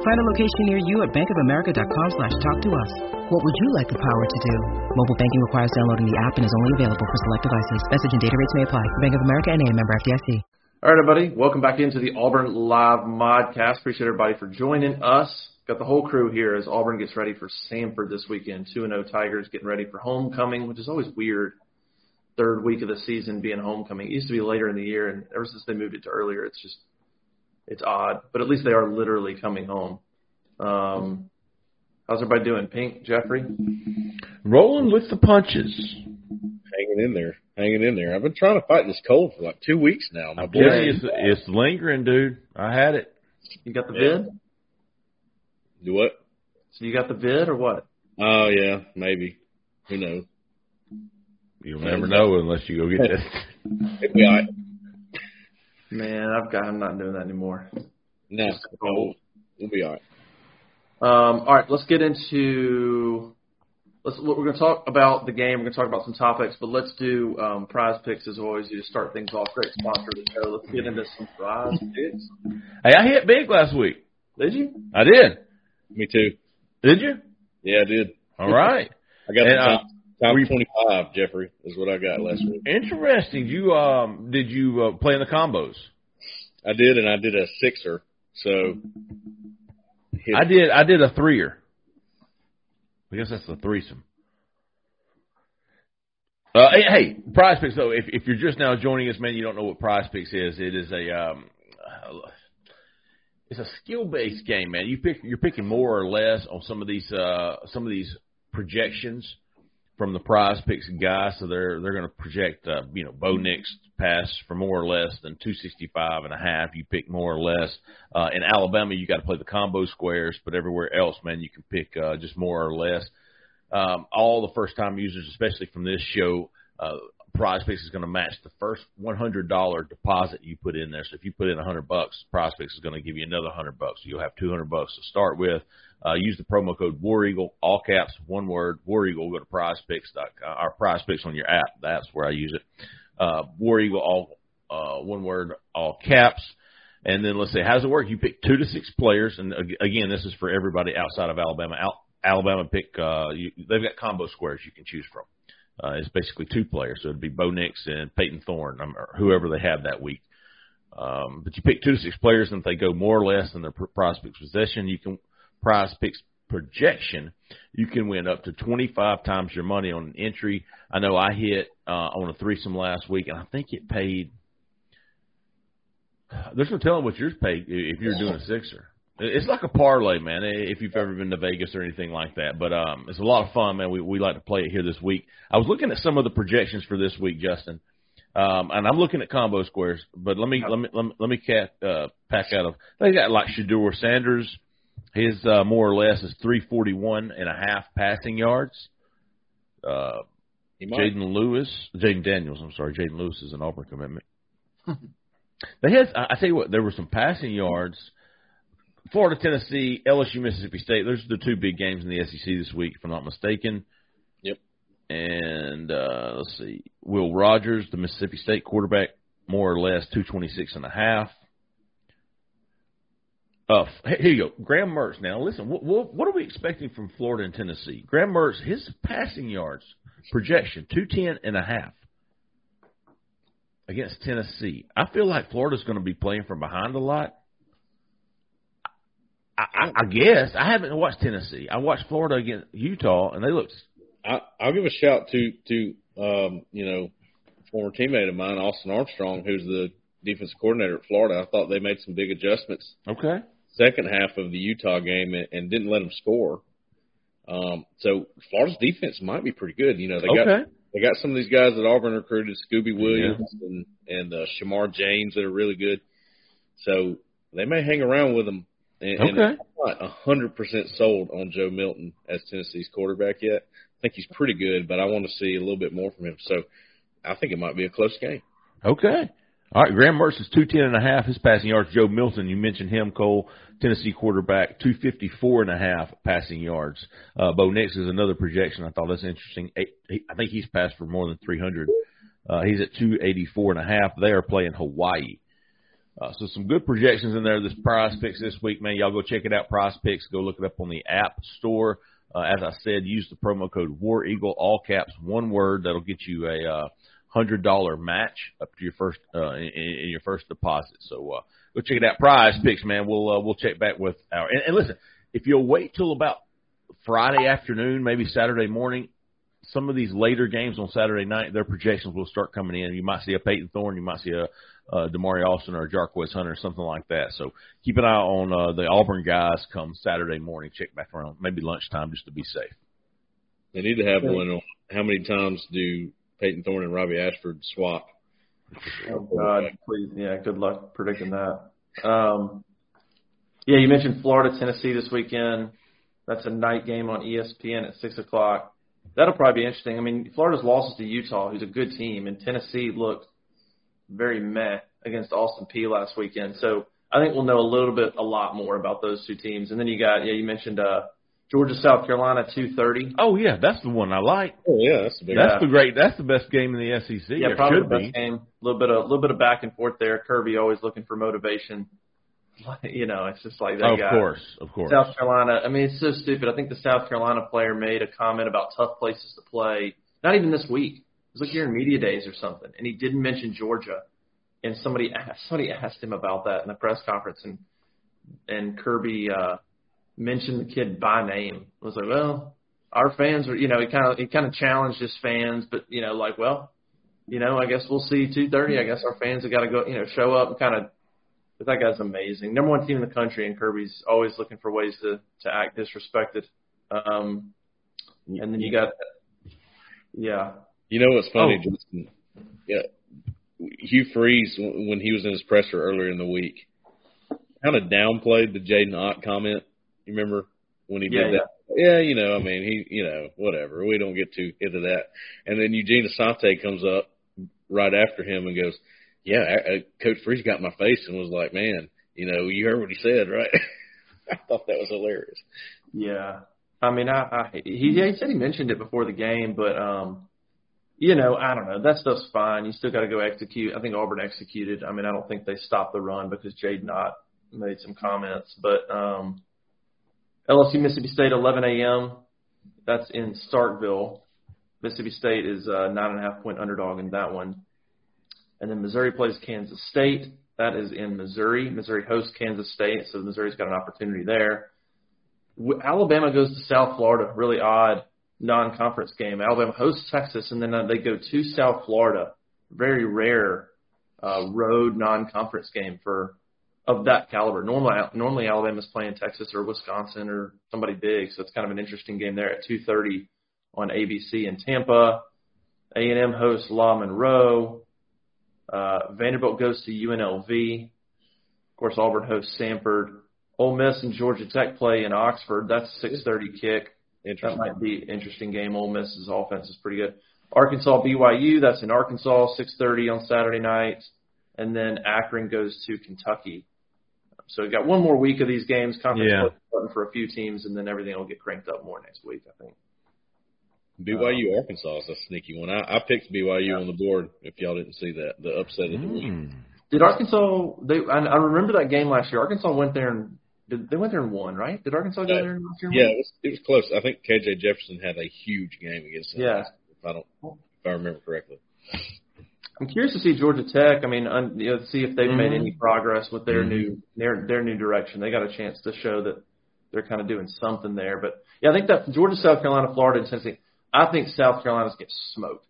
Find a location near you at bankofamerica.com slash talk to us. What would you like the power to do? Mobile banking requires downloading the app and is only available for select devices. Message and data rates may apply. Bank of America and a member FDIC. All right, everybody. Welcome back into the Auburn Live Modcast. Appreciate everybody for joining us. Got the whole crew here as Auburn gets ready for Samford this weekend. 2-0 Tigers getting ready for homecoming, which is always weird. Third week of the season being homecoming. It used to be later in the year, and ever since they moved it to earlier, it's just it's odd. But at least they are literally coming home. Um, how's everybody doing? Pink, Jeffrey? Rolling with the punches. Hanging in there. Hanging in there. I've been trying to fight this cold for like two weeks now. My boy. telling it's, it's lingering, dude. I had it. You got the Yeah. vid? Do what? So you got the vid or what? Oh yeah, maybe. Who knows? You'll never know unless you go get that. It'll be all right. Man, I've got. I'm not doing that anymore. No, Just cold. we'll be all right. Um, all right, let's get into. Let's. We're going to talk about the game. We're going to talk about some topics, but let's do um, prize picks as always. You just start things off. Great sponsor of the show. Let's get into some prize picks. Hey, I hit big last week. Did you? I did. Me too. Did you? Yeah, I did. All right. I got And, the uh, top, top we- 25, Jeffrey, is what I got last week. Interesting. You um did you uh, play in the combos? I did, and I did a sixer. So I did. I did a threer. I guess that's the threesome. Uh, hey, hey, Prize Picks. Though, if if you're just now joining us, man, you don't know what Prize Picks is. It is a um, it's a skill based game, man. You pick you're picking more or less on some of these uh some of these projections from the Prize Picks guys. So they're they're going to project uh, you know Bo Nix pass for more or less than 265 and a half. You pick more or less. Uh, in Alabama, you got to play the combo squares, but everywhere else, man, you can pick uh, just more or less. Um, all the first time users, especially from this show, uh, Prize Picks is going to match the first $100 deposit you put in there. So if you put in 100 bucks, Prize Picks is going to give you another 100 bucks. So you'll have 200 bucks to start with. Uh, use the promo code War Eagle, all caps, one word, War Eagle. Go to PrizePicks.com, or Prize Picks on your app. That's where I use it. Uh, War Eagle, all uh, one word, all caps. And then let's say, how does it work? You pick two to six players, and again, this is for everybody outside of Alabama. Al- Alabama pick, uh, you, they've got combo squares you can choose from. Uh, it's basically two players, so it'd be Bo Nix and Payton Thorne, um, or whoever they have that week. Um, but you pick two to six players, and if they go more or less than their pr- prize picks possession, you can prize picks projection, you can win up to 25 times your money on an entry. I know I hit uh, on a threesome last week, and I think it paid. There's no telling what yours paid if you're doing a sixer. It's like a parlay, man. If you've ever been to Vegas or anything like that, but um, it's a lot of fun, man. We we like to play it here this week. I was looking at some of the projections for this week, Justin, um, and I'm looking at combo squares. But let me let me let me, let me cat, uh, pack out of. They got like Shedeur Sanders. His uh, more or less is 341 and a half passing yards. Uh, Jaden Lewis, Jayden Daniels. I'm sorry, Jaden Lewis is an Auburn commitment. they had, I I tell you what, there were some passing yards. Florida, Tennessee, LSU, Mississippi State. Those are the two big games in the SEC this week, if I'm not mistaken. Yep. And uh, let's see, Will Rogers, the Mississippi State quarterback, more or less 226 and a half. Uh, here you go, Graham Mertz. Now listen, what, what, what are we expecting from Florida and Tennessee? Graham Mertz, his passing yards projection two ten and a half against Tennessee. I feel like Florida's going to be playing from behind a lot. I, I, I guess I haven't watched Tennessee. I watched Florida against Utah, and they looked. I, I'll give a shout to to um, you know former teammate of mine, Austin Armstrong, who's the defensive coordinator at Florida. I thought they made some big adjustments Okay. second half of the Utah game and, and didn't let them score. Um, so Florida's defense might be pretty good. You know, they got they got some of these guys that Auburn recruited, Scooby Williams and and uh, Shamar James that are really good. So they may hang around with them. And, and Okay. I'm not a hundred percent sold on Joe Milton as Tennessee's quarterback yet. I think he's pretty good, but I want to see a little bit more from him. So I think it might be a close game. Okay. All right, Graham Mertz is two ten and a half. His passing yards. Joe Milton, you mentioned him, Cole, Tennessee quarterback, two fifty four and a half passing yards. Uh, Bo Nix is another projection. I thought that's interesting. Eight, he, I think he's passed for more than three hundred. Uh, he's at two eighty four and a half. They are playing Hawaii. Uh, so some good projections in there. This Prize Picks this week, man. Y'all go check it out. Prize Picks. Go look it up on the App Store. Uh, as I said, use the promo code War Eagle, all caps, one word. That'll get you a uh, hundred dollar match up to your first uh, in, in your first deposit. So uh, go check it out. Prize Picks, man. We'll uh, we'll check back with our and, and listen. If you'll wait till about Friday afternoon, maybe Saturday morning, some of these later games on Saturday night, their projections will start coming in. You might see a Payton Thorne, you might see a uh, Damari Alston or Jarquez Hunter, or something like that. So keep an eye on uh, the Auburn guys come Saturday morning. Check back around maybe lunchtime just to be safe. They need to have one on how many times do Payton Thorne and Robbie Ashford swap? Oh God, please, yeah. Good luck predicting that. Um, yeah, you mentioned Florida Tennessee this weekend. That's a night game on ESPN at six o'clock. That'll probably be interesting. I mean, Florida's losses to Utah, who's a good team, and Tennessee looked very meh against Austin Peay last weekend. So I think we'll know a little bit, a lot more about those two teams. And then you got, yeah, you mentioned uh, Georgia, South Carolina, two thirty. Oh yeah, that's the one I like. Oh yeah, that's the big. That's the great. That's the best game in the SEC. Yeah, probably the best be. game. A little bit of, a little bit of back and forth there. Kirby always looking for motivation. You know, it's just like that Of guy. course, of course. South Carolina. I mean, it's so stupid. I think the South Carolina player made a comment about tough places to play. Not even this week. It was like during media days or something, and he didn't mention Georgia. And somebody asked, somebody asked him about that in the press conference, and and Kirby uh, mentioned the kid by name. I was like, well, our fans are, you know, he kind of he kind of challenged his fans, but you know, like, well, you know, I guess we'll see 2:30. I guess our fans have got to go, you know, show up and kind of but that guy's amazing. Number one team in the country, and Kirby's always looking for ways to to act disrespected. Um, and then you got, yeah, You know what's funny, Oh. Justin? Yeah, Hugh Freeze when he was in his presser earlier in the week, kind of downplayed the Jaden Ott comment. You remember when he Yeah, did that? Yeah. Yeah, you know, I mean, he, you know, whatever. We don't get too into that. And then Eugene Asante comes up right after him and goes, "Yeah, uh, Coach Freeze got my face and was like, man, you know, you heard what he said, right?" I thought that was hilarious. yeah. I mean, I, I he he said he mentioned it before the game, but um, you know, I don't know. That stuff's fine. You still got to go execute. I think Auburn executed. I mean, I don't think they stopped the run because Jaden Ott made some comments, but um, LSU Mississippi State 11 a.m. That's in Starkville. Mississippi State is a nine and a half point underdog in that one. And then Missouri plays Kansas State. That is in Missouri. Missouri hosts Kansas State, so Missouri's got an opportunity there. Alabama goes to South Florida. Really odd non-conference game. Alabama hosts Texas, and then uh, they go to South Florida. Very rare uh, road non-conference game for of that caliber. Normally, normally Alabama's playing Texas or Wisconsin or somebody big, so it's kind of an interesting game there at 2:30 on ABC in Tampa. A&M hosts La Monroe. Uh, Vanderbilt goes to UNLV. Of course, Auburn hosts Samford. Ole Miss and Georgia Tech play in Oxford. That's a 6:30 kick. That might be an interesting game. Ole Miss's offense is pretty good. Arkansas BYU. That's in Arkansas, 6:30 on Saturday night, and then Akron goes to Kentucky. So we got one more week of these games. Conference Yeah. for a few teams, and then everything will get cranked up more next week. I think. BYU Arkansas is a sneaky one. I, I picked BYU on the board. If y'all didn't see that, the upset of the week. Mm. Did Arkansas? They I, I remember that game last year. Arkansas went there and did, they went there and won, right? Did Arkansas go Yeah. there and last year? Yeah, it was, it was close. I think KJ Jefferson had a huge game against them. Yeah. If I don't, if I remember correctly. I'm curious to see Georgia Tech. I mean, un, you know, see if they've made Mhm. any progress with their Mhm. new their their new direction. They got a chance to show that they're kind of doing something there. But yeah, I think that Georgia, South Carolina, Florida, and Tennessee. I think South Carolina's get smoked.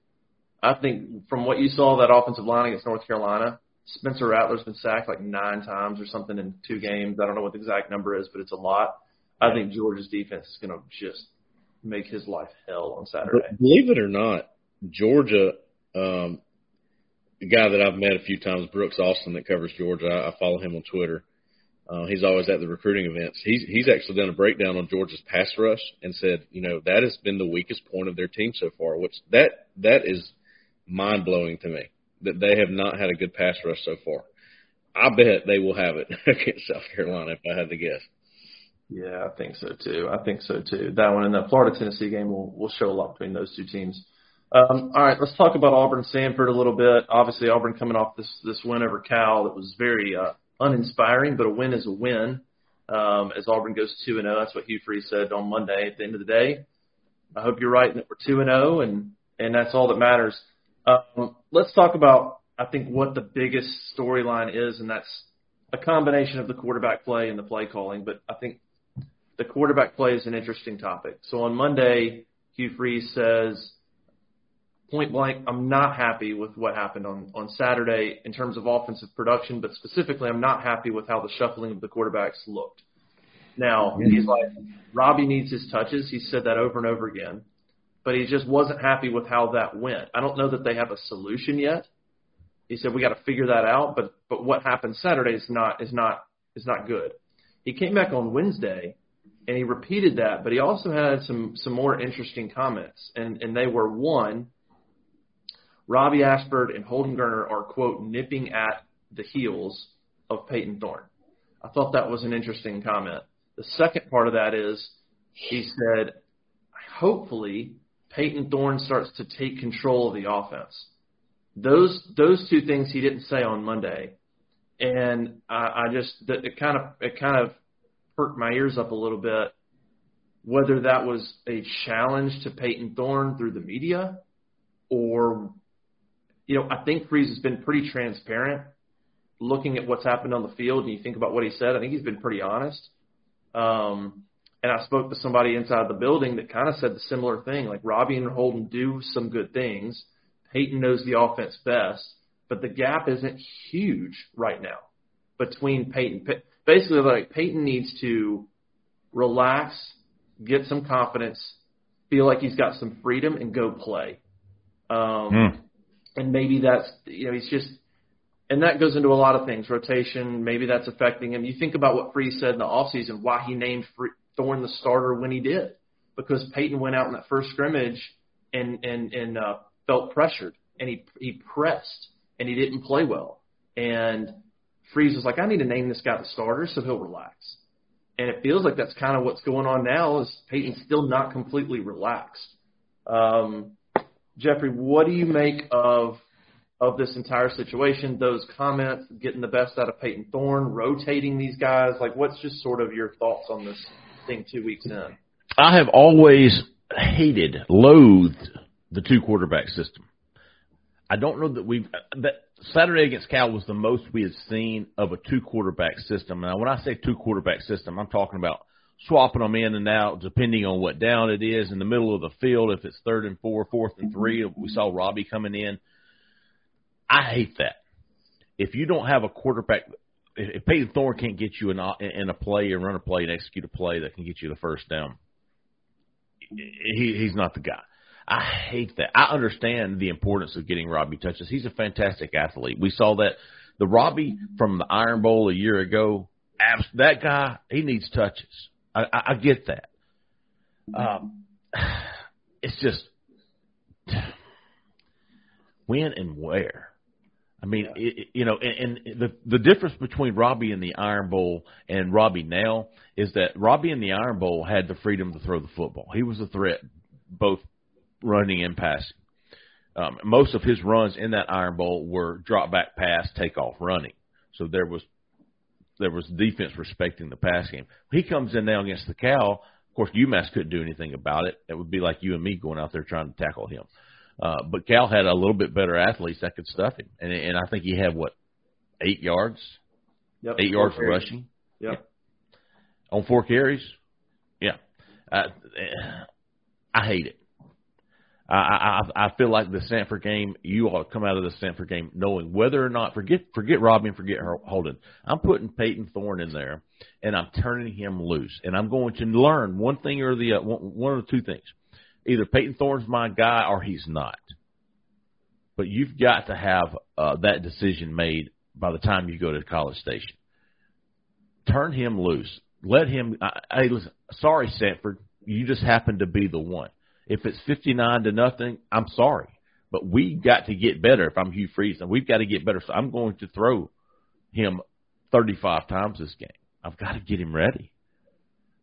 I think from what you saw that offensive line against North Carolina, Spencer Rattler's been sacked like nine times or something in two games. I don't know what the exact number is, but it's a lot. I think Georgia's defense is going to just make his life hell on Saturday. But believe it or not, Georgia, um, the guy that I've met a few times, Brooks Austin, that covers Georgia. I, I follow him on Twitter. Uh, he's always at the recruiting events. He's he's actually done a breakdown on Georgia's pass rush and said, you know, that has been the weakest point of their team so far. Which that that is mind blowing to me. that they have not had a good pass rush so far. I bet they will have it against South Carolina if I had to guess. Yeah, I think so too. I think so too. That one and the Florida Tennessee game will will show a lot between those two teams. Um, all right, let's talk about Auburn Samford a little bit. Obviously, Auburn coming off this this win over Cal that was very uh, uninspiring, but a win is a win. Um, as Auburn goes two and zero, oh, that's what Hugh Freeze said on Monday. At the end of the day, I hope you're right that we're two and zero, oh, and and that's all that matters. Um, let's talk about I think what the biggest storyline is, and that's a combination of the quarterback play and the play calling. But I think the quarterback play is an interesting topic. So on Monday, Hugh Freeze says point blank, I'm not happy with what happened on, on Saturday in terms of offensive production, but specifically, I'm not happy with how the shuffling of the quarterbacks looked. Now, he's like, Robbie needs his touches. He said that over and over again, but he just wasn't happy with how that went. I don't know that they have a solution yet. He said we got to figure that out, but but what happened Saturday is not is not is not good. He came back on Wednesday and he repeated that, but he also had some some more interesting comments, and and they were one Robbie Ashford and Holden Geriner are, quote, nipping at the heels of Payton Thorne. I thought that was an interesting comment. The second part of that is he said, hopefully Payton Thorne starts to take control of the offense. Those those two things he didn't say on Monday, and I, I just it kind of it kind of perked my ears up a little bit. Whether that was a challenge to Payton Thorne through the media, or you know, I think Freeze has been pretty transparent looking at what's happened on the field and you think about what he said, I think he's been pretty honest. Um, and I spoke to somebody inside the building that kind of said the similar thing. Like Robbie and Holden do some good things. Payton knows the offense best, but the gap isn't huge right now between Payton. Basically, like Payton needs to relax, get some confidence, feel like he's got some freedom, and go play. Um, mm and maybe that's you know he's just and that goes into a lot of things rotation maybe that's affecting him. You think about what Freeze said in the offseason why he named Free, Thorne the starter when he did because Payton went out in that first scrimmage and and and uh, felt pressured and he he pressed and he didn't play well. And Freeze was like I need to name this guy the starter so he'll relax. And it feels like that's kind of what's going on now is Payton's still not completely relaxed. Um, Jeffrey, what do you make of of this entire situation? Those comments, getting the best out of Payton Thorne, rotating these guys. Like, what's just sort of your thoughts on this thing two weeks in? I have always hated, loathed the two quarterback system. I don't know that we've that Saturday against Cal was the most we had seen of a two quarterback system. Now, when I say two quarterback system, I'm talking about swapping them in and out depending on what down it is in the middle of the field. If it's third and four, fourth and three, mm-hmm. we saw Robbie coming in. I hate that. If you don't have a quarterback, if Payton Thorne can't get you in a, in a play and run a play and execute a play that can get you the first down, he, he's not the guy. I hate that. I understand the importance of getting Robbie touches. He's a fantastic athlete. We saw that the Robbie from the Iron Bowl a year ago. That guy, he needs touches. I, I, I get that. Um, it's just when and where. I mean, yeah. it, you know, and, and the the difference between Robbie in the Iron Bowl and Robbie now is that Robbie in the Iron Bowl had the freedom to throw the football. He was a threat, both running and passing. Um, most of his runs in that Iron Bowl were drop back pass, take off running. So there was there was defense respecting the pass game. He comes in now against the Cal. Of course, UMass couldn't do anything about it. It would be like you and me going out there trying to tackle him. Uh, but Cal had a little bit better athletes that could stuff him, and and I think he had what eight yards, yep. eight yards for rushing. Yep. Yeah. On four carries. Yeah. Uh, I hate it. I, I I feel like the Samford game, you ought to come out of the Samford game knowing whether or not forget forget Robbie and forget Holden. I'm putting Payton Thorne in there, and I'm turning him loose, and I'm going to learn one thing or the uh, one of the two things. Either Payton Thorne's my guy or he's not. But you've got to have uh, that decision made by the time you go to College Station. Turn him loose. Let him. I, hey, listen. Sorry, Samford. You just happen to be the one if it's 59 to nothing, I'm sorry. But we got to get better. If I'm Hugh Freeze, and we've got to get better. So I'm going to throw him 35 times this game. I've got to get him ready.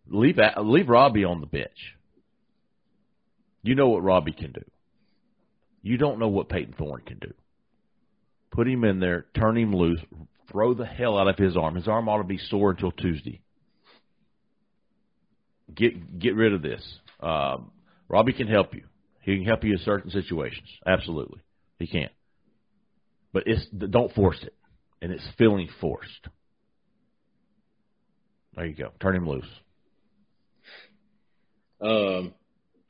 Leave leave Robbie on the bench. You know what Robbie can do. You don't know what Payton Thorne can do. Put him in there, turn him loose, throw the hell out of his arm. His arm ought to be sore until Tuesday. Get get rid of this. Um, Robbie can help you. He can help you in certain situations. Absolutely, he can. But it's don't force it, and it's feeling forced. There you go. Turn him loose. Um,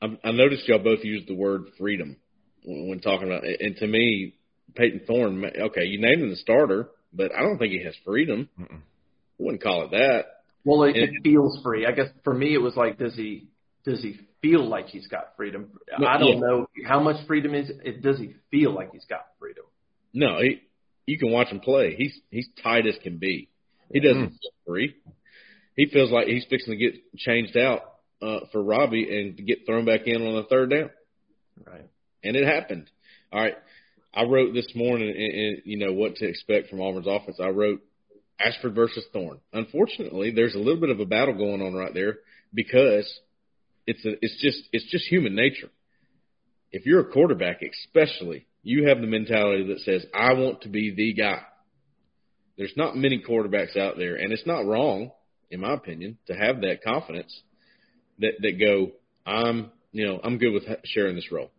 I, I noticed y'all both used the word freedom when talking about it, and to me, Payton Thorne. Okay, you named him the starter, but I don't think he has freedom. Mm-mm. I wouldn't call it that. Well, it, it feels free. I guess for me, it was like, does he does he feel like he's got freedom? I don't yeah. know how much freedom is. It does he feel like he's got freedom? No, he, you can watch him play. He's he's tight as can be. He doesn't mm. feel free. He feels like he's fixing to get changed out uh, for Robbie and get thrown back in on the third down. Right. And it happened. All right. I wrote this morning, and, and you know what to expect from Auburn's offense. I wrote Ashford versus Thorne. Unfortunately, there's a little bit of a battle going on right there because it's a, it's just it's just human nature. If you're a quarterback, especially, you have the mentality that says, "I want to be the guy." There's not many quarterbacks out there, and it's not wrong, in my opinion, to have that confidence that that go, "I'm you know I'm good with sharing this role."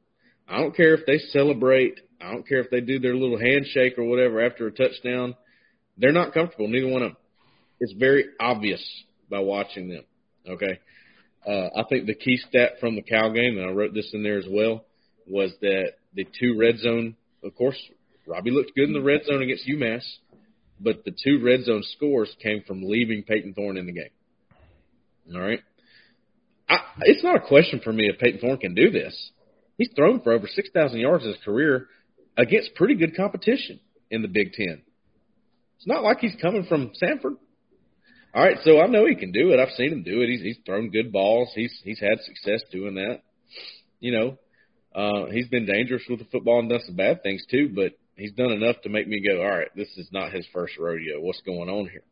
I don't care if they celebrate. I don't care if they do their little handshake or whatever after a touchdown they're not comfortable, neither one of them. It's very obvious by watching them. Okay. Uh, I think the key stat from the Cal game, and I wrote this in there as well, was that the two red zone, of course, Robbie looked good in the red zone against UMass, but the two red zone scores came from leaving Payton Thorne in the game. All right. I, it's not a question for me if Payton Thorne can do this. He's thrown for over 6,000 yards in his career against pretty good competition in the Big Ten. It's not like he's coming from Samford. All right, so I know he can do it. I've seen him do it. He's he's thrown good balls. He's he's had success doing that. You know, uh, he's been dangerous with the football and done some bad things too. But he's done enough to make me go, all right, this is not his first rodeo. What's going on here?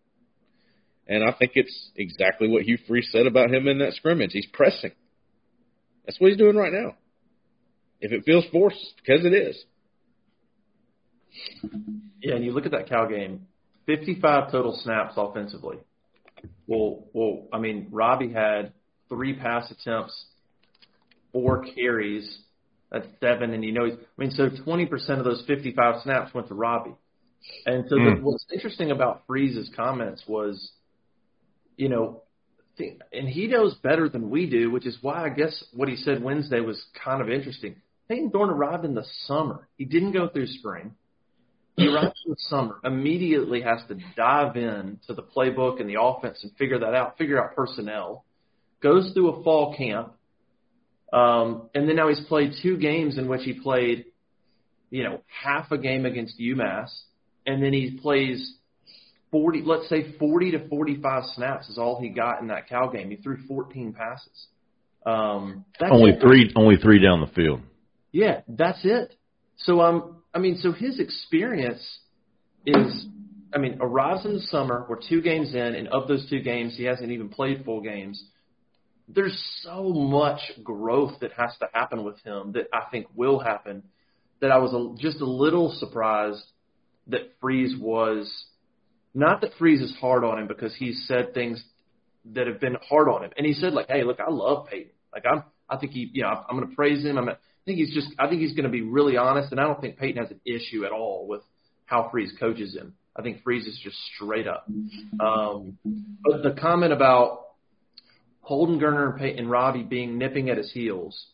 And I think it's exactly what Hugh Freeze said about him in that scrimmage. He's pressing. That's what he's doing right now. If it feels forced, because it is. Yeah, and you look at that Cal game. 55 total snaps offensively. Well, well, I mean, Robbie had three pass attempts, four carries. That's seven, and you know, he's, I mean, so 20% of those 55 snaps went to Robbie. And so mm. the, what's interesting about Freeze's comments was, you know, and he knows better than we do, which is why I guess what he said Wednesday was kind of interesting. Payton Thorne arrived in the summer. He didn't go through spring. He arrives in the summer, immediately has to dive in to the playbook and the offense and figure that out, figure out personnel, goes through a fall camp, um, and then now he's played two games in which he played, you know, half a game against UMass, and then he plays 40, let's say 40 to 45 snaps is all he got in that Cal game. He threw 14 passes. Um, that's only it. three, only three down the field. Yeah, that's it. So um, I mean, so his experience is, I mean, arrives in the summer. We're two games in, and of those two games, he hasn't even played full games. There's so much growth that has to happen with him that I think will happen. That I was a, just a little surprised that Freeze was not that Freeze is hard on him because he's said things that have been hard on him, and he said like, "Hey, look, I love Payton. Like I'm, I think he, you know, I'm going to praise him. I'm, think he's just I think he's going to be really honest, and I don't think Payton has an issue at all with how Freeze coaches him. I think Freeze is just straight up. Um, but the comment about Holden Geriner and, Payton, and Robbie being nipping at his heels,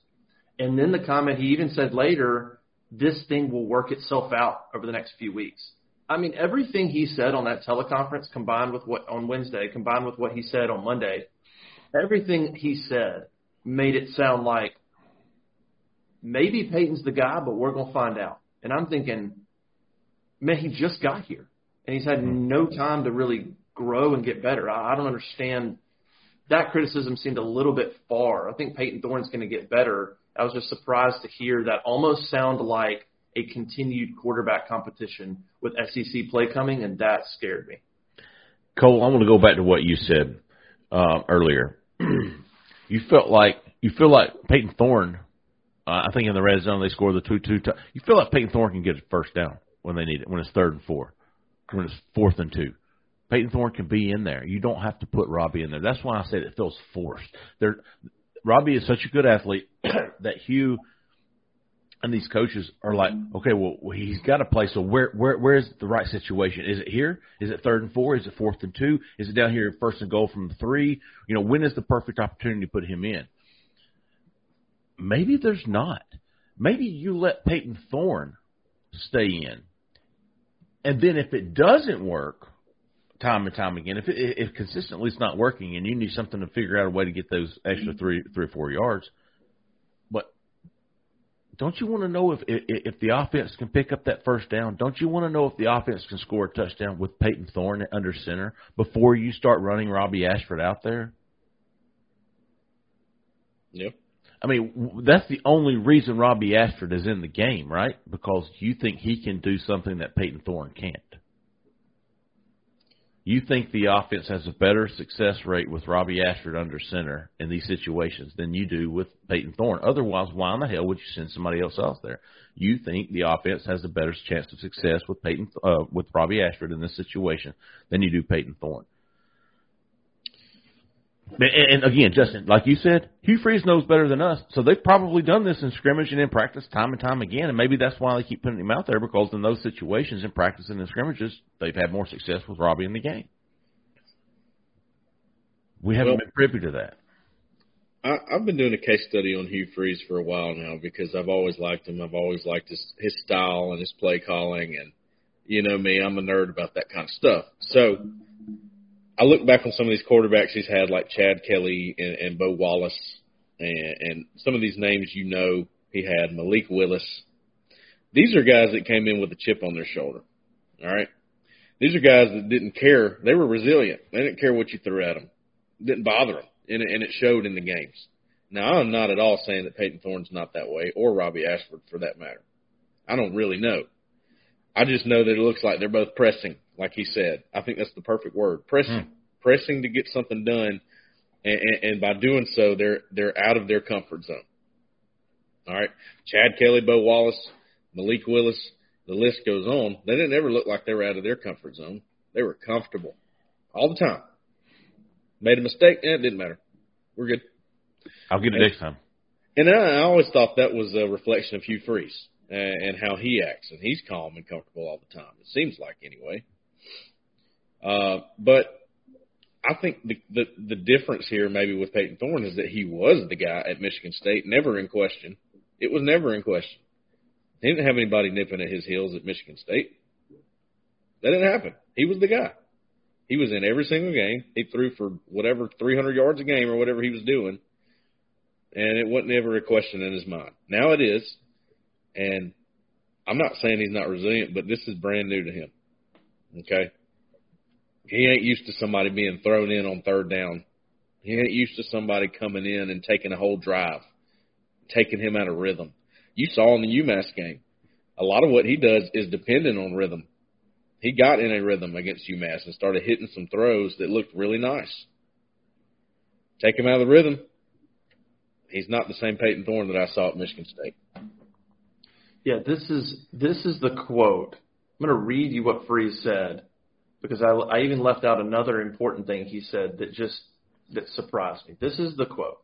and then the comment he even said later, this thing will work itself out over the next few weeks. I mean, everything he said on that teleconference combined with what on Wednesday, combined with what he said on Monday, everything he said made it sound like maybe Payton's the guy, but we're going to find out. And I'm thinking, man, he just got here and he's had no time to really grow and get better. I, I don't understand. That criticism seemed a little bit far. I think Payton Thorne's going to get better I was just surprised to hear that almost sound like a continued quarterback competition with SEC play coming, and that scared me. Cole, I want to go back to what you said uh, earlier. you felt like you feel like Payton Thorne. Uh, I think in the red zone they scored the two two. T- you feel like Payton Thorne can get a first down when they need it, when it's third and four, when it's fourth and two. Payton Thorne can be in there. You don't have to put Robbie in there. That's why I said it feels forced. There, Robbie is such a good athlete that Hugh and these coaches are like, okay, well, he's got to play. So where where where is the right situation? Is it here? Is it third and four? Is it fourth and two? Is it down here first and goal from three? You know, when is the perfect opportunity to put him in? Maybe there's not. Maybe you let Payton Thorne stay in, and then if it doesn't work, time and time again, if it, if consistently it's not working, and you need something to figure out a way to get those extra mm-hmm. three three or four yards but don't you want to know if, if the offense can pick up that first down? Don't you want to know if the offense can score a touchdown with Payton Thorne under center before you start running Robbie Ashford out there? Yep. I mean, that's the only reason Robbie Ashford is in the game, right? Because you think he can do something that Payton Thorne can't you think the offense has a better success rate with Robbie Ashford under center in these situations than you do with Payton Thorne. Otherwise, why in the hell would you send somebody else out there? You think the offense has a better chance of success with Payton uh, with Robbie Ashford in this situation than you do Payton Thorne. And, again, Justin, like you said, Hugh Freeze knows better than us, so they've probably done this in scrimmage and in practice time and time again, and maybe that's why they keep putting him out there because in those situations in practice and in scrimmages, they've had more success with Robbie in the game. We haven't well, been privy to that. I, I've been doing a case study on Hugh Freeze for a while now because I've always liked him. I've always liked his his style and his play calling, and you know me, I'm a nerd about that kind of stuff. So I look back on some of these quarterbacks he's had, like Chad Kelly and, and Bo Wallace, and, and some of these names you know he had Malik Willis. These are guys that came in with a chip on their shoulder. All right, these are guys that didn't care. They were resilient. They didn't care what you threw at them. Didn't bother them, and it, and it showed in the games. Now I'm not at all saying that Payton Thorne's not that way, or Robbie Ashford for that matter. I don't really know. I just know that it looks like they're both pressing like he said. I think that's the perfect word. Pressing, hmm. pressing to get something done, and, and, and by doing so, they're they're out of their comfort zone. All right, Chad Kelly, Bo Wallace, Malik Willis, the list goes on. They didn't ever look like they were out of their comfort zone. They were comfortable all the time. Made a mistake, eh, it didn't matter. We're good. I'll get it next time. And I always thought that was a reflection of Hugh Freeze and, and how he acts, and he's calm and comfortable all the time. It seems like anyway. Uh, but I think the, the the difference here maybe with Payton Thorne is that he was the guy at Michigan State, never in question. It was never in question. He didn't have anybody nipping at his heels at Michigan State. That didn't happen. He was the guy. He was in every single game. He threw for whatever 300 yards a game or whatever he was doing, and it wasn't ever a question in his mind. Now it is, and I'm not saying he's not resilient, but this is brand new to him. Okay, he ain't used to somebody being thrown in on third down. He ain't used to somebody coming in and taking a whole drive, taking him out of rhythm. You saw in the UMass game, a lot of what he does is dependent on rhythm. He got in a rhythm against UMass and started hitting some throws that looked really nice. Take him out of the rhythm. He's not the same Payton Thorne that I saw at Michigan State. Yeah, this is this is the quote. I'm going to read you what Freeze said because I, I even left out another important thing he said that just that surprised me. This is the quote.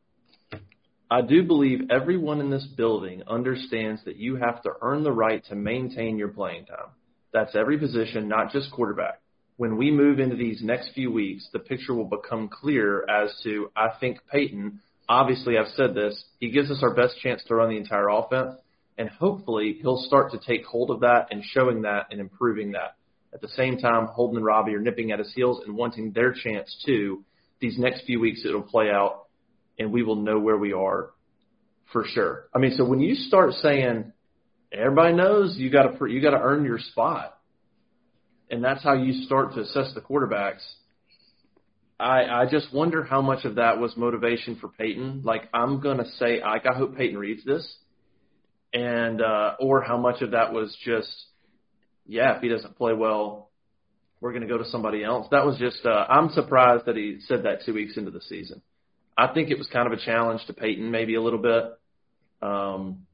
I do believe everyone in this building understands that you have to earn the right to maintain your playing time. That's every position, not just quarterback. When we move into these next few weeks, the picture will become clear as to I think Payton, obviously I've said this, he gives us our best chance to run the entire offense, and hopefully he'll start to take hold of that and showing that and improving that at the same time, Holden and Robbie are nipping at his heels and wanting their chance too. These next few weeks, it'll play out, and we will know where we are for sure. I mean, so when you start saying everybody knows you got to you got to earn your spot, and that's how you start to assess the quarterbacks. I I just wonder how much of that was motivation for Payton. Like I'm gonna say, like I hope Payton reads this, and uh, or how much of that was just, yeah, if he doesn't play well, we're gonna go to somebody else. That was just. Uh, I'm surprised that he said that two weeks into the season. I think it was kind of a challenge to Payton, maybe a little bit, um,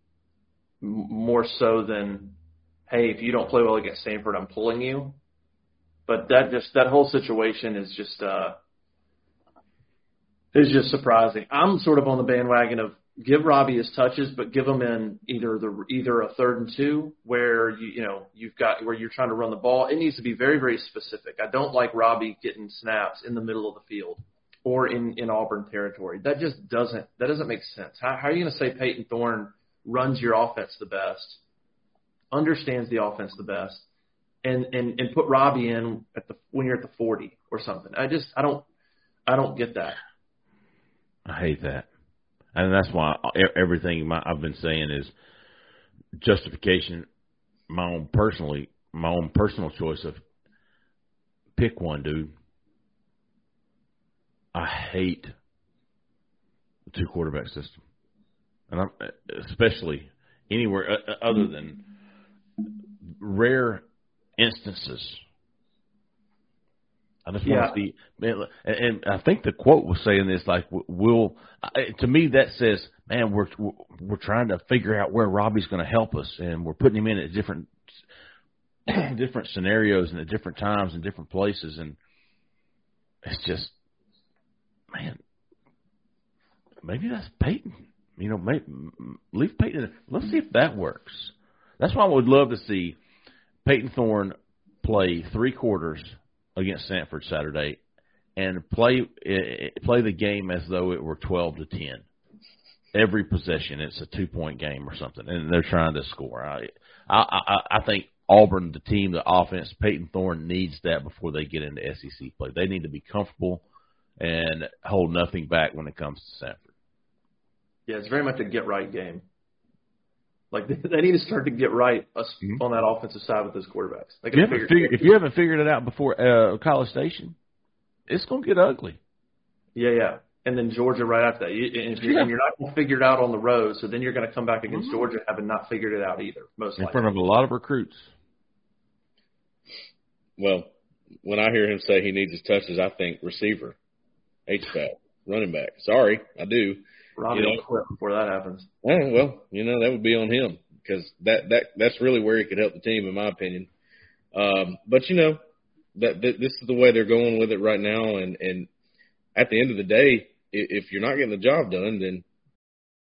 more so than, hey, if you don't play well against Samford, I'm pulling you. But that just that whole situation is just uh, is just surprising. I'm sort of on the bandwagon of give Robbie his touches, but give him in either the either a third and two where you you know you've got where you're trying to run the ball. It needs to be very very specific. I don't like Robbie getting snaps in the middle of the field or in in Auburn territory. That just doesn't that doesn't make sense. How, how are you going to say Payton Thorne runs your offense the best, understands the offense the best, and and and put Robbie in at the when you're at the 40 or something? I just I don't I don't get that. I hate that, and that's why everything my, I've been saying is justification. My own personally, my own personal choice of pick one, dude. I hate the two quarterback system, and I'm especially anywhere uh, uh, other than rare instances. I just yeah. want to see, man, and, and I think the quote was saying this like, "We'll." To me, that says, "Man, we're we're trying to figure out where Robbie's going to help us, and we're putting him in at different different scenarios and at different times and different places, and it's just man, maybe that's Payton. You know, maybe, leave Payton. Let's see if that works. That's why I would love to see Payton Thorne play three quarters against Samford Saturday and play eh, eh, play the game as though it were twelve to ten. Every possession, it's a two point game or something, and they're trying to score. I I I think Auburn, the team, the offense, Payton Thorne needs that before they get into SEC play. They need to be comfortable and hold nothing back when it comes to Samford. Yeah, it's very much a get right game. Like they need to start to get right mm-hmm. on that offensive side with those quarterbacks. They you figure, figure, if you haven't figured it out before uh, College Station, it's going to get ugly. Yeah, yeah. And then Georgia right after that. You, and, if you're, yeah. and you're not going to figure it out on the road, so then you're going to come back against mm-hmm. Georgia having not figured it out either. Most in likely. front of a lot of recruits. Well, when I hear him say he needs his touches, I think receiver. H back, running back. Sorry, I do. Robbie you know, quit before that happens. Well, you know that would be on him because that that that's really where he could help the team, in my opinion. Um, but you know that, that this is the way they're going with it right now, and and at the end of the day, if you're not getting the job done, then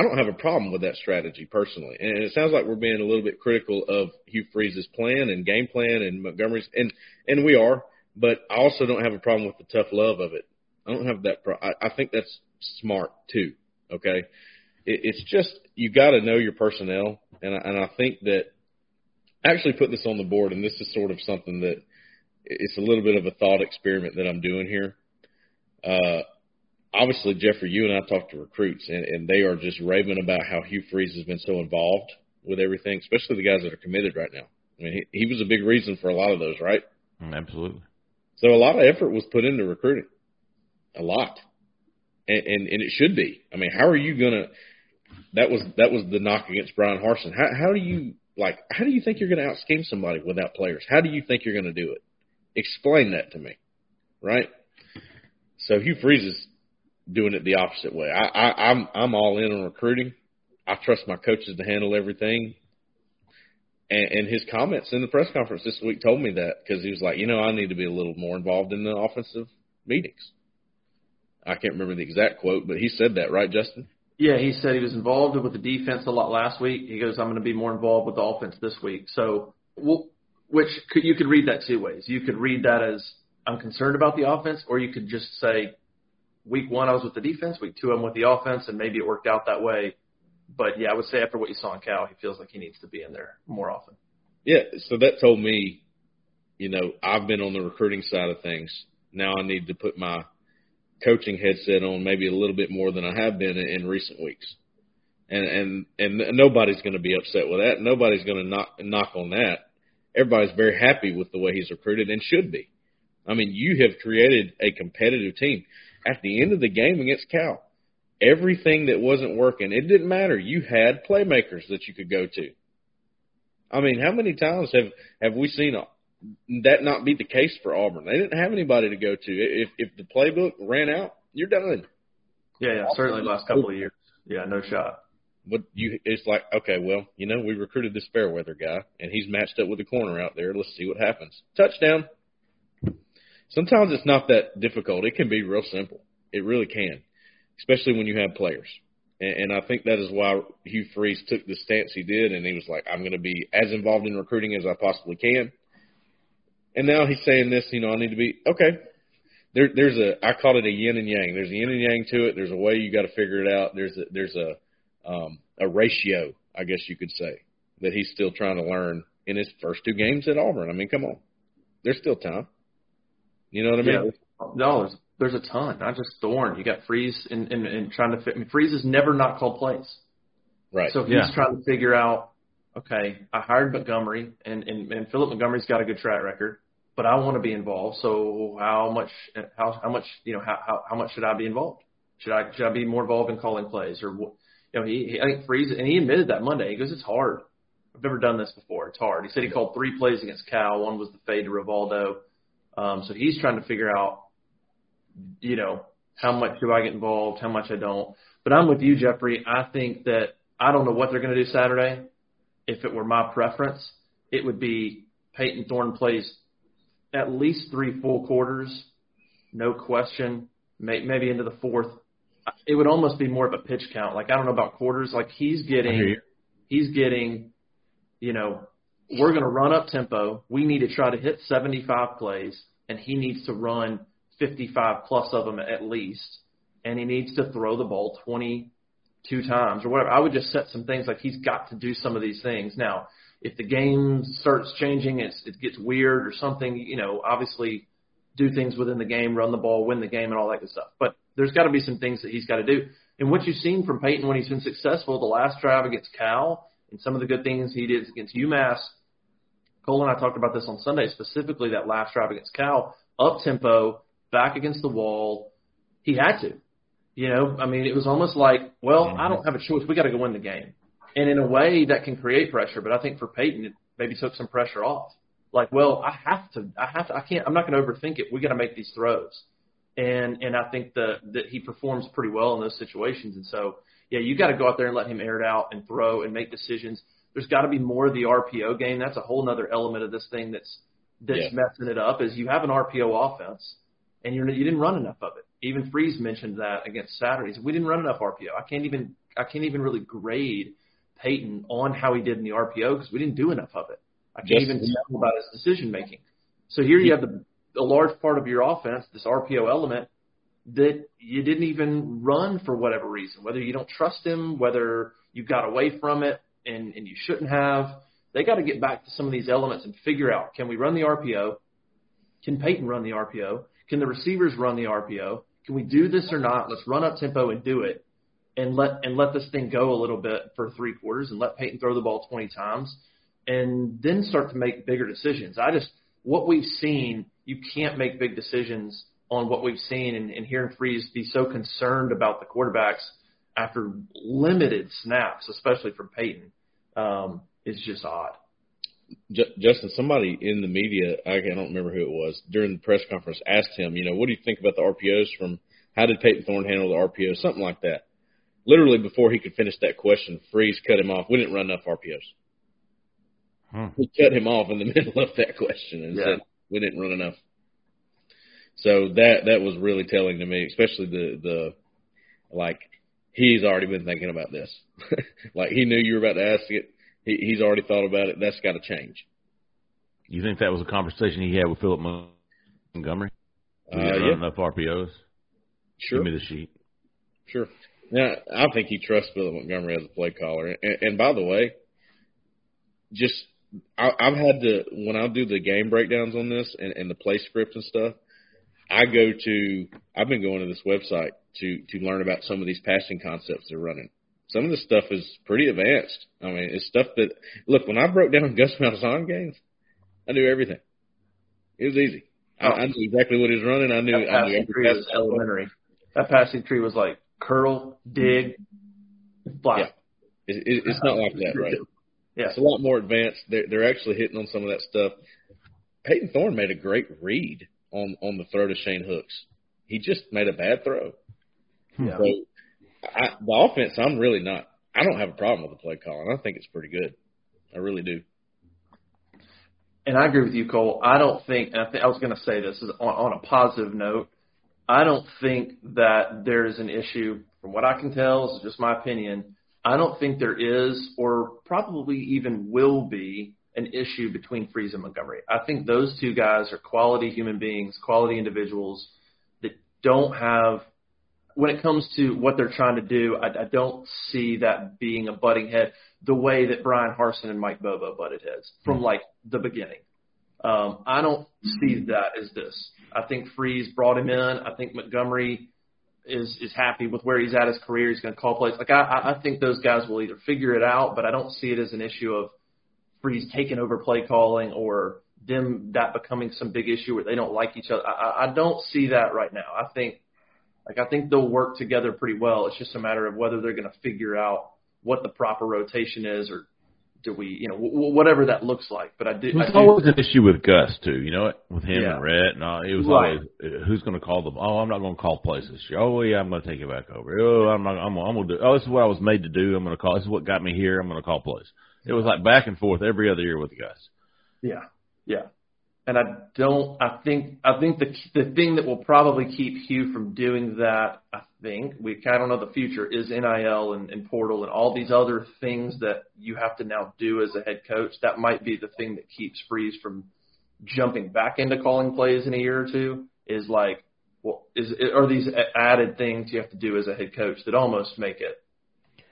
I don't have a problem with that strategy personally. And it sounds like we're being a little bit critical of Hugh Freeze's plan and game plan and Montgomery's, and and we are. But I also don't have a problem with the tough love of it. I don't have that. Pro- I, I think that's smart too. Okay, it, it's just you got to know your personnel, and I, and I think that I actually put this on the board, and this is sort of something that it's a little bit of a thought experiment that I'm doing here. Uh, obviously, Jeffrey, you and I talked to recruits, and, and they are just raving about how Hugh Freeze has been so involved with everything, especially the guys that are committed right now. I mean, he, he was a big reason for a lot of those, right? Mm, absolutely. So a lot of effort was put into recruiting, a lot, and and, and it should be. I mean, how are you gonna? That was that was the knock against Bryan Harsin. How how do you like? How do you think you're going to out scheme somebody without players? How do you think you're going to do it? Explain that to me, right? So Hugh Freeze is doing it the opposite way. I, I, I'm I'm all in on recruiting. I trust my coaches to handle everything. And, and his comments in the press conference this week told me that because he was like, you know, I need to be a little more involved in the offensive meetings. I can't remember the exact quote, but he said that, right, Justin? Yeah, he said he was involved with the defense a lot last week. He goes, I'm going to be more involved with the offense this week. So, well, which could, you could read that two ways. You could read that as I'm concerned about the offense, or you could just say, week one I was with the defense, week two I'm with the offense, and maybe it worked out that way. But yeah, I would say after what you saw in Cal, he feels like he needs to be in there more often. Yeah, so that told me, you know, I've been on the recruiting side of things. Now I need to put my coaching headset on maybe a little bit more than I have been in, in recent weeks. And and and nobody's going to be upset with that. Nobody's going to knock knock on that. Everybody's very happy with the way he's recruited and should be. I mean, you have created a competitive team. At the end of the game against Cal, everything that wasn't working, it didn't matter. You had playmakers that you could go to. I mean, how many times have have we seen that not be the case for Auburn? They didn't have anybody to go to. If if the playbook ran out, you're done. Yeah, yeah, certainly the last couple of years. Yeah, no shot. But you, it's like, okay, well, you know, we recruited this Fairweather guy, and he's matched up with the corner out there. Let's see what happens. Touchdown. Sometimes it's not that difficult. It can be real simple. It really can, especially when you have players. And, and I think that is why Hugh Freeze took the stance he did, and he was like, I'm going to be as involved in recruiting as I possibly can. And now he's saying this, you know, I need to be okay. There, there's a, I call it a yin and yang. There's a yin and yang to it. There's a way you got to figure it out. There's a, there's a, um, a ratio, I guess you could say, that he's still trying to learn in his first two games at Auburn. I mean, come on, there's still time. You know what I mean? Yeah. No, there's, there's a ton. Not just Thorne. You got Freeze and and, and trying to fit. I mean, Freeze has never not called plays. Right. So he's yeah. trying to figure out. Okay, I hired Montgomery, and, and and Philip Montgomery's got a good track record, but I want to be involved. So how much how how much you know how how, how much should I be involved? Should I should I be more involved in calling plays or what? you know he, he I think Freeze and he admitted that Monday. He goes, it's hard. I've never done this before. It's hard. He said he called three plays against Cal. One was the fade to Rivaldo. Um, so he's trying to figure out, you know, how much do I get involved, how much I don't. But I'm with you, Jeffrey. I think that I don't know what they're going to do Saturday. If it were my preference, it would be Payton Thorne plays at least three full quarters, no question. Maybe into the fourth. It would almost be more of a pitch count. Like I don't know about quarters. Like he's getting, he's getting, you know, we're going to run up tempo. We need to try to hit 75 plays, and he needs to run 55 plus of them at least, and he needs to throw the ball 22 times or whatever. I would just set some things like he's got to do some of these things. Now, if the game starts changing, it's, it gets weird or something, you know, obviously do things within the game, run the ball, win the game, and all that good stuff. But there's got to be some things that he's got to do. And what you've seen from Payton when he's been successful, the last drive against Cal, and some of the good things he did against UMass – Cole and I talked about this on Sunday, specifically that last drive against Cal, up tempo, back against the wall. He had to. You know, I mean, it was almost like, well, mm-hmm. I don't have a choice. We got to go win the game. And in a way, that can create pressure. But I think for Payton, it maybe took some pressure off. Like, well, I have to, I have to, I can't, I'm not going to overthink it. We got to make these throws. And and I think that that he performs pretty well in those situations. And so, yeah, you got to go out there and let him air it out and throw and make decisions there's got to be more of the RPO game. That's a whole other element of this thing that's that's yeah. messing it up. Is you have an RPO offense and you're you didn't run enough of it. Even Freeze mentioned that against Saturdays. We didn't run enough RPO. I can't even I can't even really grade Payton on how he did in the RPO because we didn't do enough of it. I can't even tell about his decision making. So here you have the a large part of your offense, this RPO element that you didn't even run for whatever reason, whether you don't trust him, whether you got away from it, and, and you shouldn't have. They got to get back to some of these elements and figure out can we run the RPO? Can Payton run the RPO? Can the receivers run the RPO? Can we do this or not? Let's run up tempo and do it, and let and let this thing go a little bit for three quarters, and let Payton throw the ball 20 times, and then start to make bigger decisions. I just what we've seen, you can't make big decisions on what we've seen, and, and hearing Freeze be so concerned about the quarterbacks after limited snaps, especially from Payton, um, is just odd. Justin, somebody in the media, I don't remember who it was, during the press conference asked him, you know, what do you think about the RPOs from how did Payton Thorne handle the RPOs, something like that. Literally before he could finish that question, Freeze cut him off. We didn't run enough RPOs. Hmm. He cut him off in the middle of that question and yeah. said we didn't run enough. So that that was really telling to me, especially the the like he's already been thinking about this. like he knew you were about to ask it. He, he's already thought about it. That's got to change. You think that was a conversation he had with Philip Montgomery? Uh, yeah. enough RPOs. Sure. Give me the sheet. Sure. Now, I think he trusts Philip Montgomery as a play caller. And, and by the way, just I, I've had to when I do the game breakdowns on this and, and the play script and stuff. I go to I've been going to this website to to learn about some of these passing concepts they're running. Some of this stuff is pretty advanced. I mean, it's stuff that look when I broke down Gus Malzahn games, I knew everything. It was easy. I, oh. I knew exactly what he was running. I knew That I knew passing tree was elementary. That passing tree was like curl, dig, fly. Yeah. It, it, it's not like that, right? Yeah. It's a lot more advanced. They're they're actually hitting on some of that stuff. Payton Thorne made a great read on on the throw to Shane Hooks. He just made a bad throw. Yeah. So I, the offense, I'm really not. I don't have a problem with the play calling. I think it's pretty good. I really do. And I agree with you, Cole. I don't think, and I, th- I was going to say this is on, on a positive note. I don't think that there is an issue, from what I can tell, this is just my opinion. I don't think there is, or probably even will be, an issue between Freeze and Montgomery. I think those two guys are quality human beings, quality individuals that don't have, when it comes to what they're trying to do, I, I don't see that being a butting head the way that Bryan Harsin and Mike Bobo butted heads from like the beginning. Um, I don't see that as this. I think Freeze brought him in. I think Montgomery is is happy with where he's at his career. He's going to call plays. Like I, I think those guys will either figure it out, but I don't see it as an issue of Freeze taking over play calling or them that becoming some big issue where they don't like each other. I I don't see that right now. I think like I think they'll work together pretty well. It's just a matter of whether they're going to figure out what the proper rotation is or do we, you know, w- whatever that looks like. But I do. It I was do always an issue with Gus too, you know with him Yeah. and Rhett, and all, it was Right. always uh, who's going to call them. Oh, I'm not going to call places. Oh yeah, I'm going to take it back over. Oh, I'm not. I'm, I'm going to do. Oh, this is what I was made to do. I'm going to call. This is what got me here. I'm going to call plays. It was like back and forth every other year with the guys. Yeah, yeah. And I don't. I think. I think the the thing that will probably keep Hugh from doing that. I think we. I don't know the future is NIL and, and portal and all these other things that you have to now do as a head coach. That might be the thing that keeps Freeze from jumping back into calling plays in a year or two. Is like, well, is are these added things you have to do as a head coach that almost make it.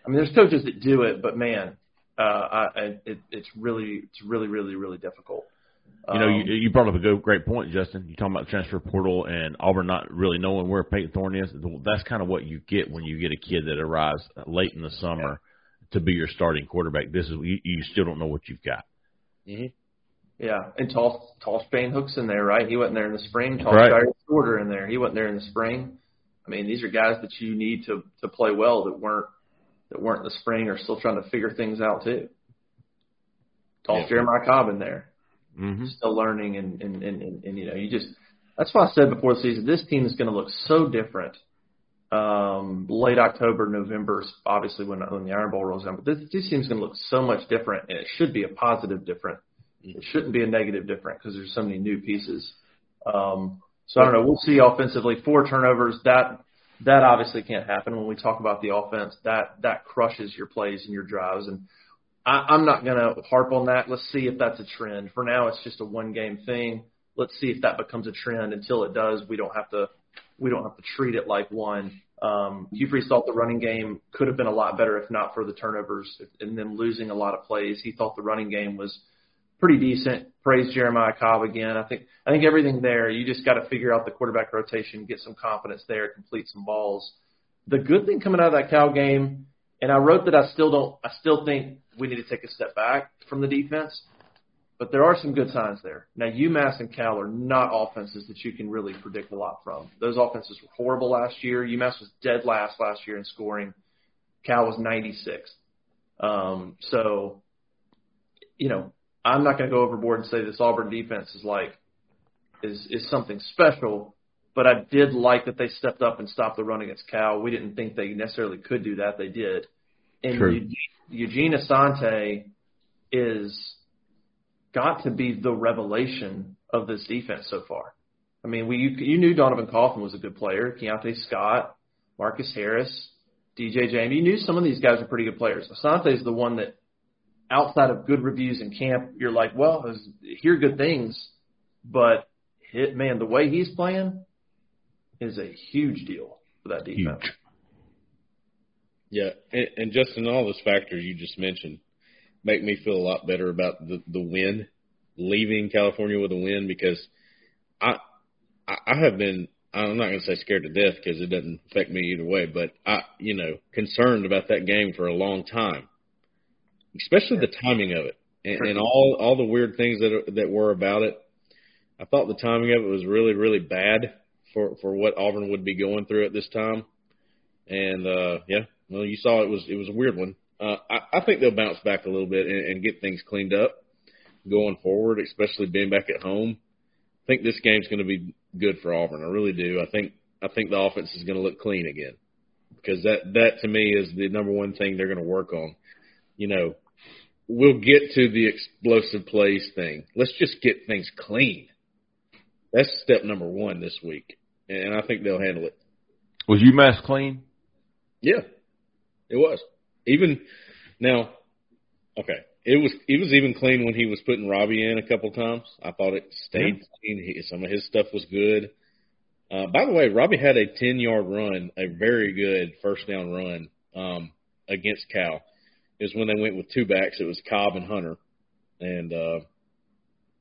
I mean, there's coaches that do it, but man, uh, I, it, it's really, it's really, really, really difficult. You know, Um, you, you brought up a good, great point, Justin. You talking about the transfer portal and Auburn not really knowing where Payton Thorne is. That's kind of what you get when you get a kid that arrives late in the summer to be your starting quarterback. This is you, you still don't know what you've got. Mm-hmm. Yeah, and tall, tall Shane Hooks in there, right? He wasn't there in the spring. Tall Right. Shorter in there. He wasn't there in the spring. I mean, these are guys that you need to to play well that weren't that weren't in the spring or still trying to figure things out too. Tall Yeah. Jeremiah Cobb in there, Mm-hmm. still learning, and and, and and and you know, you just that's why I said before the season, this team is going to look so different. Um, late October, November, obviously when when the Iron Bowl rolls around, but this, this team's going to look so much different, and it should be a positive different. It shouldn't be a negative different because there's so many new pieces. Um, so I don't know. We'll see offensively four turnovers. That that obviously can't happen when we talk about the offense. That that crushes your plays and your drives. And I, I'm not going to harp on that. Let's see if that's a trend. For now, it's just a one game thing. Let's see if that becomes a trend. Until it does, we don't have to we don't have to treat it like one. Um, Hugh Freeze thought the running game could have been a lot better if not for the turnovers and them losing a lot of plays. He thought the running game was pretty decent. Praise Jeremiah Cobb again. I think I think everything there. You just got to figure out the quarterback rotation, get some confidence there, complete some balls. The good thing coming out of that Cal game, and I wrote that I still don't. I still think we need to take a step back from the defense, but there are some good signs there. Now UMass and Cal are not offenses that you can really predict a lot from. Those offenses were horrible last year. UMass was dead last last year in scoring. Cal was 96. Um, so, you know, I'm not going to go overboard and say this Auburn defense is like is is something special, but I did like that they stepped up and stopped the run against Cal. We didn't think they necessarily could do that. They did. And True. Eugene, Eugene Asante is got to be the revelation of this defense so far. I mean, we you, you knew Donovan Kaufman was a good player. Keionte Scott, Marcus Harris, DJ James. You knew some of these guys are pretty good players. Asante is the one that, outside of good reviews in camp, you're like, well, I hear good things, but hit man, the way he's playing, is a huge deal for that defense. Huge. Yeah, and, and Justin, all those factors you just mentioned make me feel a lot better about the the win, leaving California with a win because I I, I have been I'm not going to say scared to death because it doesn't affect me either way, but I you know concerned about that game for a long time, especially the timing of it and, and all all the weird things that that were about it. I thought the timing of it was really really bad for for what Auburn would be going through at this time, and uh yeah, well, you saw it was it was a weird one. Uh, I, I think they'll bounce back a little bit and, and get things cleaned up going forward, especially being back at home. I think this game's going to be good for Auburn. I really do. I think I think the offense is going to look clean again because that that to me is the number one thing they're going to work on. You know, we'll get to the explosive plays thing. Let's just get things clean. That's step number one this week, and I think they'll handle it. Was UMass clean? Yeah, it was. Even now, okay, it was it was even clean when he was putting Robbie in a couple times. I thought it stayed clean. He, some of his stuff was good. Uh, by the way, Robbie had a ten yard run, a very good first down run um, against Cal. Is when they went with two backs. It was Cobb and Hunter, and uh,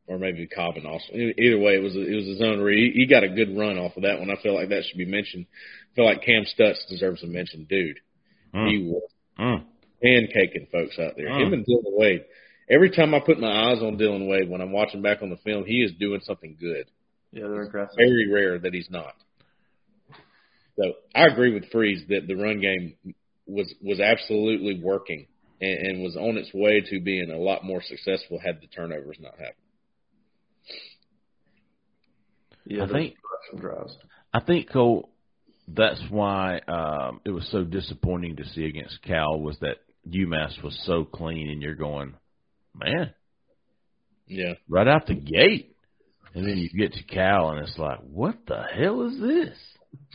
or maybe Cobb and Austin. Either way, it was a, it was a zone read. He, he got a good run off of that one. I feel like that should be mentioned. I feel like Kam Stutts deserves a mention, dude. Mm. He was Mm. pancaking folks out there. Mm. Him and Dillon Wade. Every time I put my eyes on Dillon Wade when I'm watching back on the film, he is doing something good. Yeah, they're aggressive. Very rare that he's not. So I agree with Freeze that the run game was was absolutely working and, and was on its way to being a lot more successful had the turnovers not happened. Yeah, I think- drives. I think Cole. That's why um, it was so disappointing to see against Cal was that UMass was so clean, and you're going, man, Yeah. right out the gate, and then you get to Cal, and it's like, what the hell is this?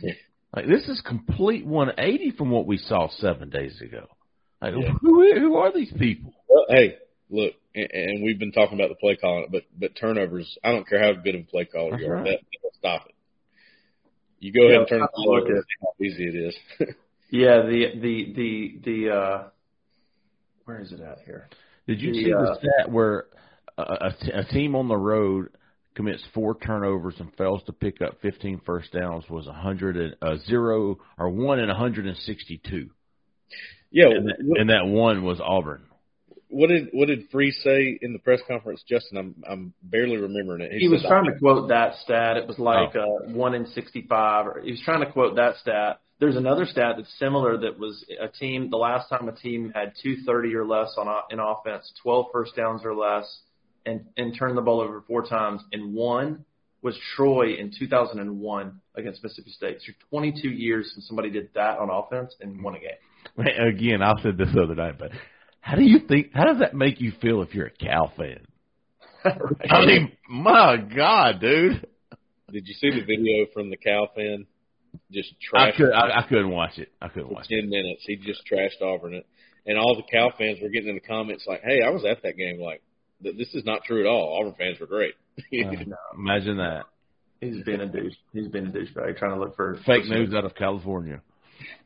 Yeah. Like this is complete 180 from what we saw seven days ago. Like Yeah. who who are these people? Well, hey, look, and, and we've been talking about the play calling, but but turnovers. I don't care how good of a play caller That's you are. right. That that'll stop it. You go ahead and turn the ball over at- see how easy it is. Yeah, the the the the uh, where is it at here? Did you The, see uh, the stat where a, a, t- a team on the road commits four turnovers and fails to pick up 15 first downs was 100 and uh, zero or one in 162, yeah. and that, and that one was Auburn. What did what did Free say in the press conference, Justin? I'm I'm barely remembering it. He was said, trying to quote that stat. It was like uh, one in sixty-five. Or he was trying to quote that stat. There's another stat that's similar. That was a team. The last time a team had two thirty or less on o- in offense, twelve first downs or less, and and turned the ball over four times, and one was Troy in 2001 against Mississippi State. So 22 years since somebody did that on offense and won a game. Again, I said this the other night, but how do you think? How does that make you feel if you're a Cal fan? I mean, my God, dude. Did you see the video from the Cal fan? Just I trash. could I, I couldn't watch it. I couldn't for watch it. ten minutes. He just trashed Auburn it, and all the Cal fans were getting in the comments like, "Hey, I was at that game. Like, this is not true at all. Auburn fans were great." no, uh, Imagine that. he's been a douche. He's been a douchebag trying to look for Fake news out of California.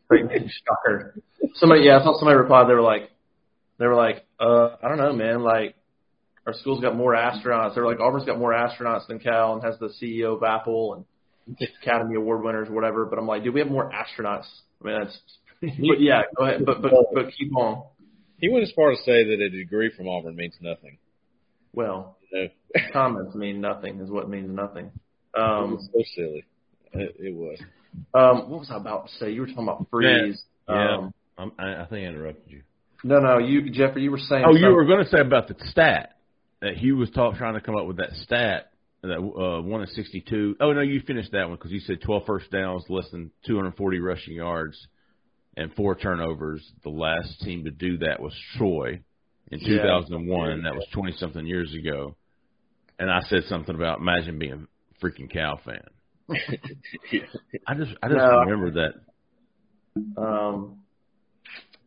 Fake news. Shocker. Somebody, yeah, I saw somebody replied. They were like, they were like, uh, I don't know, man. Like, our school's got more astronauts. They're like, Auburn's got more astronauts than Cal, and has the CEO of Apple and Academy Award winners, or whatever. But I'm like, do we have more astronauts? I mean, that's. But yeah, go ahead. But but but keep on. he went as far as to say that a degree from Auburn means nothing. Well, You know? comments mean nothing is what means nothing. it Um, was so silly. It, it was. um, what was I about to say? You were talking about freeze. Yeah. Um, I'm, I, I think I interrupted you. No, no, you, Jeffrey, you were saying. Oh, you were going to say about the stat that he was talk, trying to come up with that stat that uh, one in sixty-two. Oh no, you finished that one because you said twelve first downs, less than two hundred forty rushing yards, and four turnovers. The last team to do that was Troy in Yeah. two thousand and one. That was twenty something years ago. And I said something about imagine being a freaking cow fan. I just I just No. remember that. Um,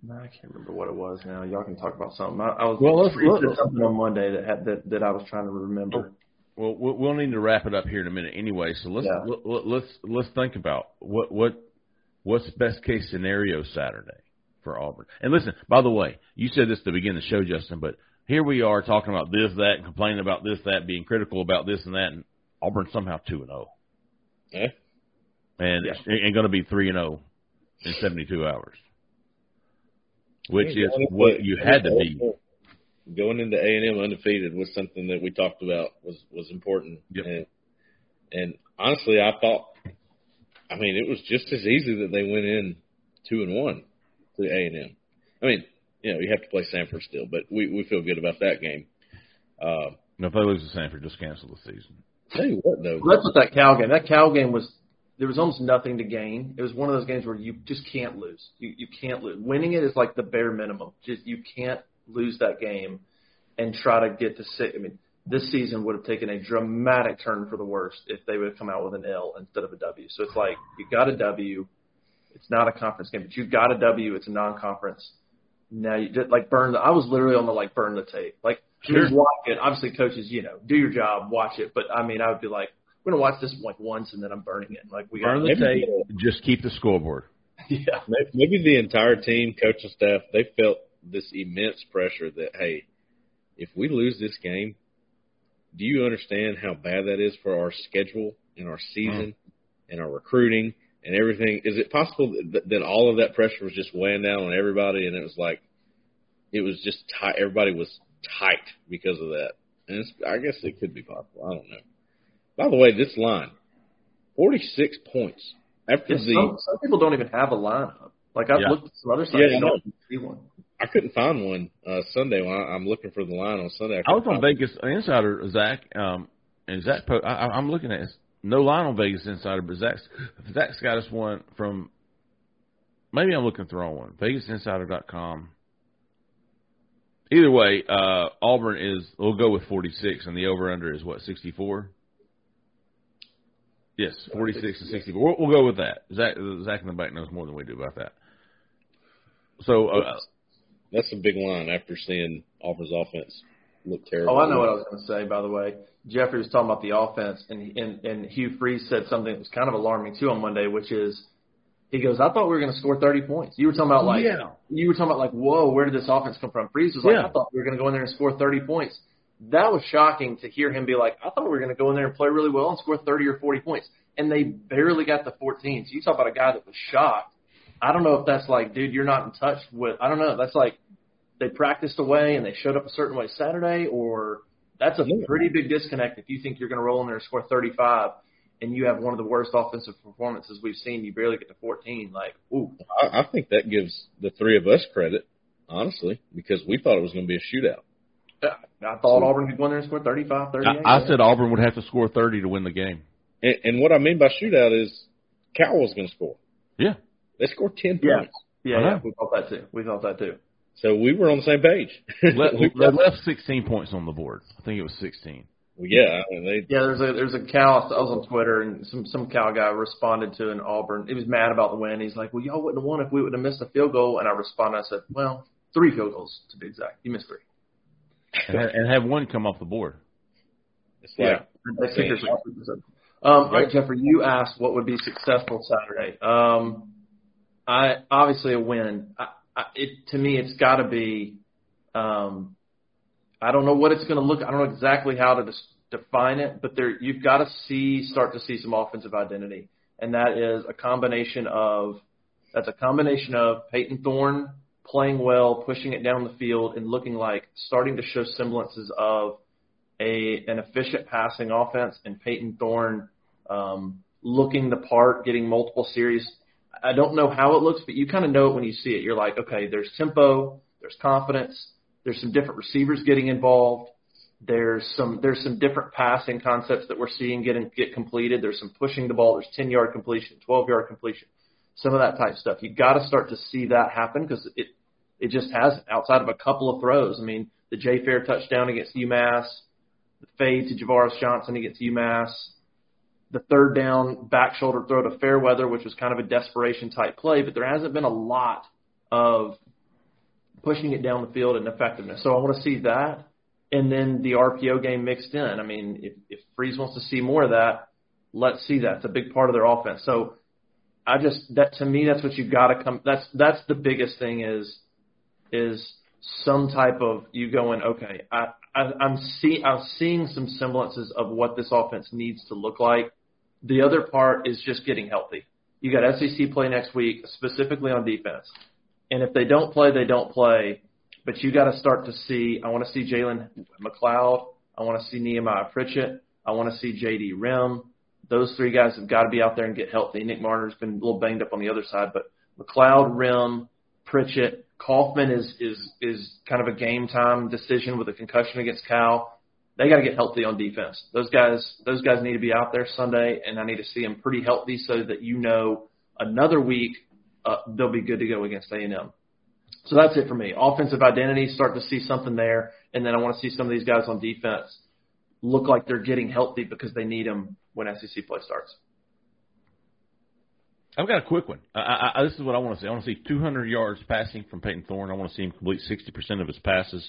I can't remember what it was now. Y'all can talk about something. I, I was Well, let's- let's- something on Monday that had that, that I was trying to remember. Oh, well, we- we'll need to wrap it up here in a minute anyway. So let's Yeah. let, let- let's let's think about what what what's best case scenario Saturday for Auburn. And listen, by the way, you said this to begin the show, Justin, but here we are talking about this, that, and complaining about this, that, being critical about this and that, and Auburn somehow two and zero, Yeah. and Yeah. it's and going to be three and zero in seventy two hours, which is what you had to be. Going into A and M undefeated was something that we talked about was was important. Yep. And, and honestly, I thought, I mean, it was just as easy that they went in two and one to A and M. I mean, you know, you have to play Samford still, but we we feel good about that game. Uh, No, if they lose to Samford, just cancel the season. tell you what, though, Well, that's what that Cal game. That Cal game was. There was almost nothing to gain. It was one of those games where you just can't lose. You you can't lose. Winning it is like the bare minimum. Just you can't lose that game and try to get to six. I mean, this season would have taken a dramatic turn for the worst if they would have come out with an L instead of a W. So it's like you got a W. It's not a conference game, but you got a W. It's a non-conference. Now you just like burn. The, I was literally on the like burn the tape. Like Sure. just watch it. Obviously, coaches, you know, do your job, watch it. But I mean, I would be like, we're gonna watch this like once and then I'm burning it. Like we got Burn the tape. Just keep the scoreboard. yeah. Maybe the entire team, coaching staff, they felt this immense pressure that hey, if we lose this game, do you understand how bad that is for our schedule and our season mm-hmm. and our recruiting and everything? Is it possible that, that all of that pressure was just weighing down on everybody and it was like it was just tight? Everybody was tight because of that, and it's, I guess it could be possible. I don't know. By the way, this line, forty-six points after It's the. some, some people don't even have a lineup. Like I've Yeah. looked at some other sites, Yeah, I you don't see one. I couldn't find one uh, Sunday when I, I'm looking for the line on Sunday. I was on couldn't find Vegas Insider, Zach, um, and Zach. Po- I, I- I'm looking at no line on Vegas Insider, but Zach's Zach's got us one from. Maybe I'm looking at the wrong one. VegasInsider.com. Either way, uh, Auburn is. We'll go with 46, and the over under is what 64. Yes, 46 and 64. We'll, we'll go with that. Zach, Zach in the back knows more than we do about that. So, uh, That's a big line after seeing Auburn's offense look terrible. Oh, I know what I was going to say. By the way, Jeffrey was talking about the offense, and and and Hugh Freeze said something that was kind of alarming too on Monday, which is he goes, "I thought we were going to score 30 points." You were talking about like Yeah. you were talking about like, "Whoa, where did this offense come from?" Freeze was like, Yeah. "I thought we were going to go in there and score 30 points." That was shocking to hear him be like, "I thought we were going to go in there and play really well and score 30 or 40 points," and they barely got the 14. So you talk about a guy that was shocked. I don't know if that's like, dude, you're not in touch with. I don't know. That's like they practiced away and they showed up a certain way Saturday, or that's a Yeah. pretty big disconnect if you think you're going to roll in there and score 35 and you have one of the worst offensive performances we've seen. You barely get to 14. Like, ooh, I, I think that gives the three of us credit, honestly, because we thought it was going to be a shootout. I thought Auburn could go in there and score 35, 38. I, I said Auburn would have to score 30 to win the game. And, and what I mean by shootout is Cal was going to score. Yeah. They scored ten Yeah. points, yeah, I yeah, we thought that too. We thought that too. so we were on the same page. Le- We they left 16 points on the board. I think it was 16. well, yeah, I mean, they Yeah, there's a there's a Cal. I was on Twitter and some some Cal guy responded to an Auburn. He was mad about the win. He's like, "Well, y'all wouldn't have won if we would have missed a field goal." And I responded. I said, "Well, three field goals to be exact. You missed three." And, ha- and have one come off the board. it's like They think there's um, all right, Jeffrey, you asked what would be successful Saturday. Um, I obviously a win. I, I, it to me, it's got to be. Um, I don't know what it's going to look. I don't know exactly how to dis- define it, but there you've got to see start to see some offensive identity, and that is a combination of that's a combination of Payton Thorne playing well, pushing it down the field, and looking like starting to show semblances of a an efficient passing offense and Payton Thorne um, looking the part, getting multiple series. I don't know how it looks, but you kind of know it when you see it. You're like, okay, there's tempo, there's confidence, there's some different receivers getting involved. There's some there's some different passing concepts that we're seeing get get completed. There's some pushing the ball. There's 10 yard completion, 12 yard completion, some of that type stuff. You got to start to see that happen because it it just hasn't outside of a couple of throws. I mean, the Jay Fair touchdown against UMass, the fade to Ja'Varrius Johnson against UMass, the third down back shoulder throw to Fairweather, which was kind of a desperation type play, but there hasn't been a lot of pushing it down the field and effectiveness. So I want to see that. and then the RPO game mixed in. I mean, if, if Freeze wants to see more of that, let's see that. It's a big part of their offense. So I just that to me that's what you got to come. That's that's the biggest thing is is some type of you going okay. I, I I'm see I'm seeing some semblances of what this offense needs to look like. The other part is just getting healthy. You got SEC play next week, specifically on defense. And if they don't play, they don't play. But you got to start to see. I want to see Jalen McLeod. I want to see Nehemiah Pritchett. I want to see J.D. Rhym. Those three guys have got to be out there and get healthy. Nick Mardner's been a little banged up on the other side, but McLeod, Rhym, Pritchett, Kaufman is is is kind of a game time decision with a concussion against Cal. They got to get healthy on defense. Those guys those guys need to be out there Sunday, and I need to see them pretty healthy so that you know another week uh, they'll be good to go against A&M. So that's it for me. Offensive identity, start to see something there, and then I want to see some of these guys on defense look like they're getting healthy because they need them when SEC play starts. I've got a quick one. I, I, this is what I want to see. I want to see 200 yards passing from Payton Thorne. I want to see him complete 60% of his passes.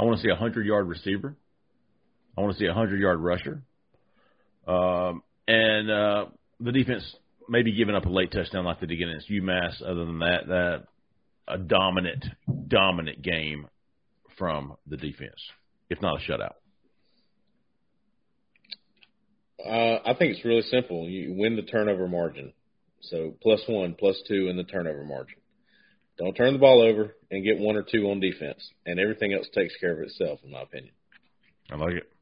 I want to see a 100 yard receiver. I want to see a 100 yard rusher. Um, and uh, the defense maybe giving up a late touchdown like they did against UMass. Other than that, that a dominant, dominant game from the defense, if not a shutout. Uh, I think it's really simple. You win the turnover margin. So plus one, plus two in the turnover margin. Don't turn the ball over and get one or two on defense, and everything else takes care of itself, in my opinion. I like it.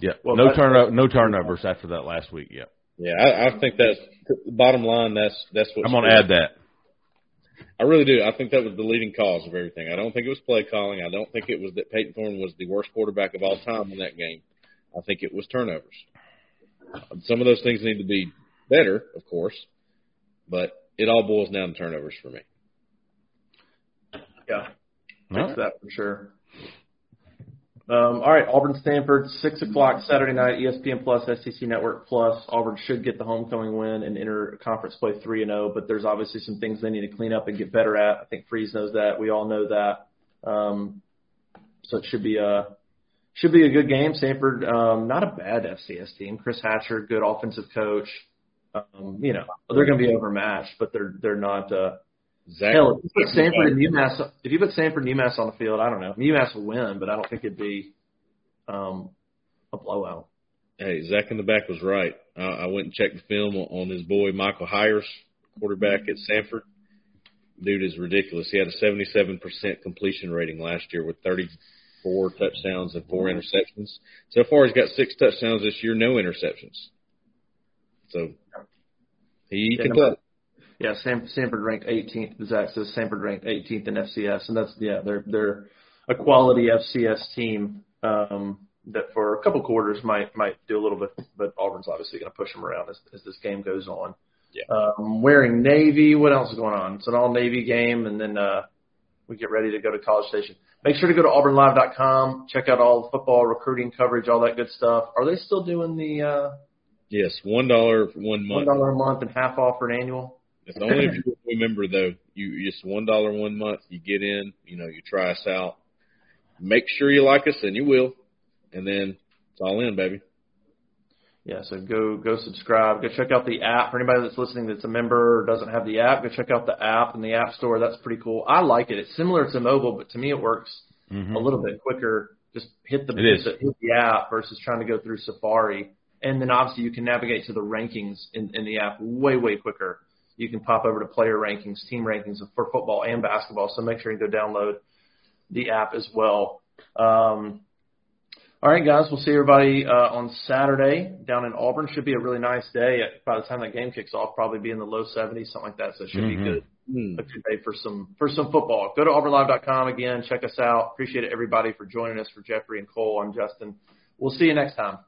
Yeah, Well, no turnover, no turnovers after that last week. Yeah, Yeah, I, I think that's bottom line. That's that's what I'm going to add that. I really do. I think that was the leading cause of everything. I don't think it was play calling. I don't think it was that Payton Thorne was the worst quarterback of all time in that game. I think it was turnovers. Some of those things need to be better, of course, but it all boils down to turnovers for me. Yeah, All fix right. that for sure. Um, all right, Auburn Samford, six o'clock Saturday night, ESPN Plus, SEC Network Plus. Auburn should get the homecoming win and enter conference play three and zero, but there's obviously some things they need to clean up and get better at. I think Freeze knows that. We all know that. Um, so it should be a should be a good game. Samford, um, not a bad FCS team. Chris Hatcher, good offensive coach. Um, you know they're going to be overmatched, but they're they're not. Uh, Zach, Hell, if you put Samford and UMass, if you put Samford and UMass on the field, I don't know. UMass will win, but I don't think it'd be um, a blowout. hey, Zach in the back was right. I, I went and checked the film on his boy Michael Hiers, quarterback at Samford. Dude is ridiculous. He had a 77% completion rating last year with 34 touchdowns and four interceptions. So far, he's got six touchdowns this year, no interceptions. So he Yeah, can play. Yeah, Stan- Samford ranked 18th. Zach says Samford ranked 18th in FCS, and that's yeah, they're they're a quality FCS team um, that for a couple quarters might might do a little bit, but Auburn's obviously going to push them around as, as this game goes on. Yeah. Um, wearing navy. What else is going on? It's an all navy game, and then uh, we get ready to go to College Station. Make sure to go to auburnlive.com. Check out all the football recruiting coverage, all that good stuff. Are they still doing the uh, Yes, one dollar one month. One a month and half off for an annual? It's only if you remember though. You just one dollar one month. You get in. You know, you try us out. Make sure you like us, and you will. And then it's all in, baby. Yeah, so go go subscribe. Go check out the app. For anybody that's listening that's a member or doesn't have the app, go check out the app in the App Store. That's pretty cool. I like it. It's similar to mobile, but to me it works Mhm. a little bit quicker. Just hit the, hit the hit the app versus trying to go through Safari. And then obviously you can navigate to the rankings in, in the app way way quicker. You can pop over to player rankings, team rankings for football and basketball. So make sure you go download the app as well. Um, all right, guys, we'll see everybody uh, on Saturday down in Auburn. Should be a really nice day. By the time that game kicks off, probably be in the low 70s, something like that. So it should Mhm. be good. Hmm. A good day for some for some football. Go to auburnlive.com again. Check us out. Appreciate everybody, for joining us. For Jeffrey and Cole, I'm Justin. We'll see you next time.